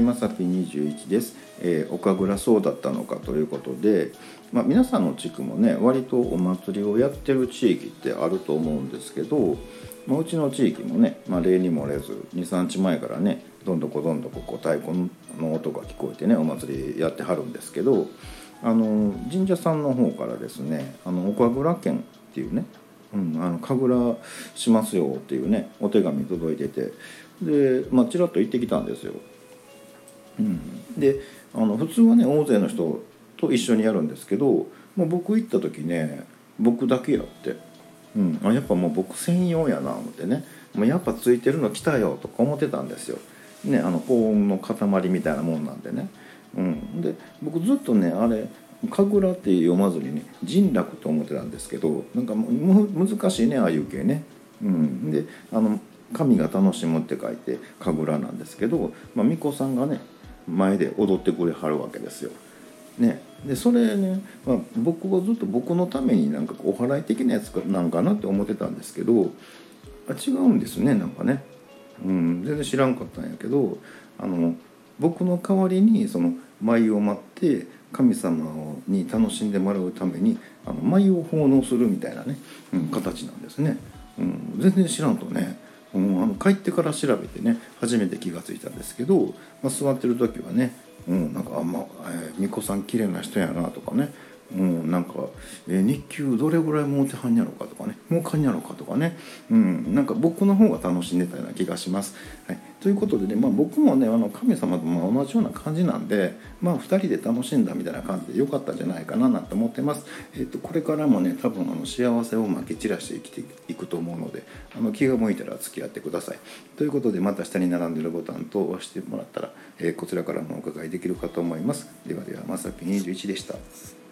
まさぴ21です、えー、岡倉そうだったのかということで、まあ、皆さんの地区もね割とお祭りをやってる地域ってあると思うんですけど、まあ、うちの地域もね、まあ、例に漏れず23日前からねどんどこどんどここ太鼓の音が聞こえてねお祭りやってはるんですけどあの神社さんの方からですねあの岡倉県っていうねうん、あの神楽しますよっていうねお手紙届いててで、まあ、ちらっと行ってきたんですよ。うん、であの普通はね大勢の人と一緒にやるんですけどもう僕行った時ね僕だけやって、うん、あやっぱもう僕専用やな思ってねもうやっぱついてるの来たよとか思ってたんですよ。ね、あの高音の塊みたいなもんなんでね。うん、で僕ずっとねあれ神楽って読まずにね人楽と思ってたんですけどなんか難しいねああいう系ね。うん、であの神が楽しむって書いて神楽なんですけど、まあ、巫女さんがね前で踊ってくれはるわけですよ。ね、でそれね、まあ、僕はずっと僕のためになんかお祓い的なやつなんかなって思ってたんですけどあ違うんですねなんかね、うん、全然知らんかったんやけどあの僕の代わりにその舞を待って神様に楽しんでもらうためにあの舞を奉納するみたいなね、うん、形なんですね、うん、全然知らんとね。うん、あの帰ってから調べてね初めて気が付いたんですけど、まあ、座ってる時はね、うん、なんかあんま、えー、巫女さん綺麗な人やなとかねうん、なんか、え、日給どれぐらい儲てはんやろかとかね儲かんやろかとかね、うん、なんか僕の方が楽しんでたような気がします。はい、ということでね、まあ、僕もねあの神様とも同じような感じなんで、まあ、2人で楽しんだみたいな感じで良かったんじゃないかななんて思ってます。えーと、これからもね多分あの幸せをまき散らして生きていくと思うのであの気が向いたら付き合ってください。ということでまた下に並んでるボタンと押してもらったら、えー、こちらからもお伺いできるかと思います。ではではまさき21でした。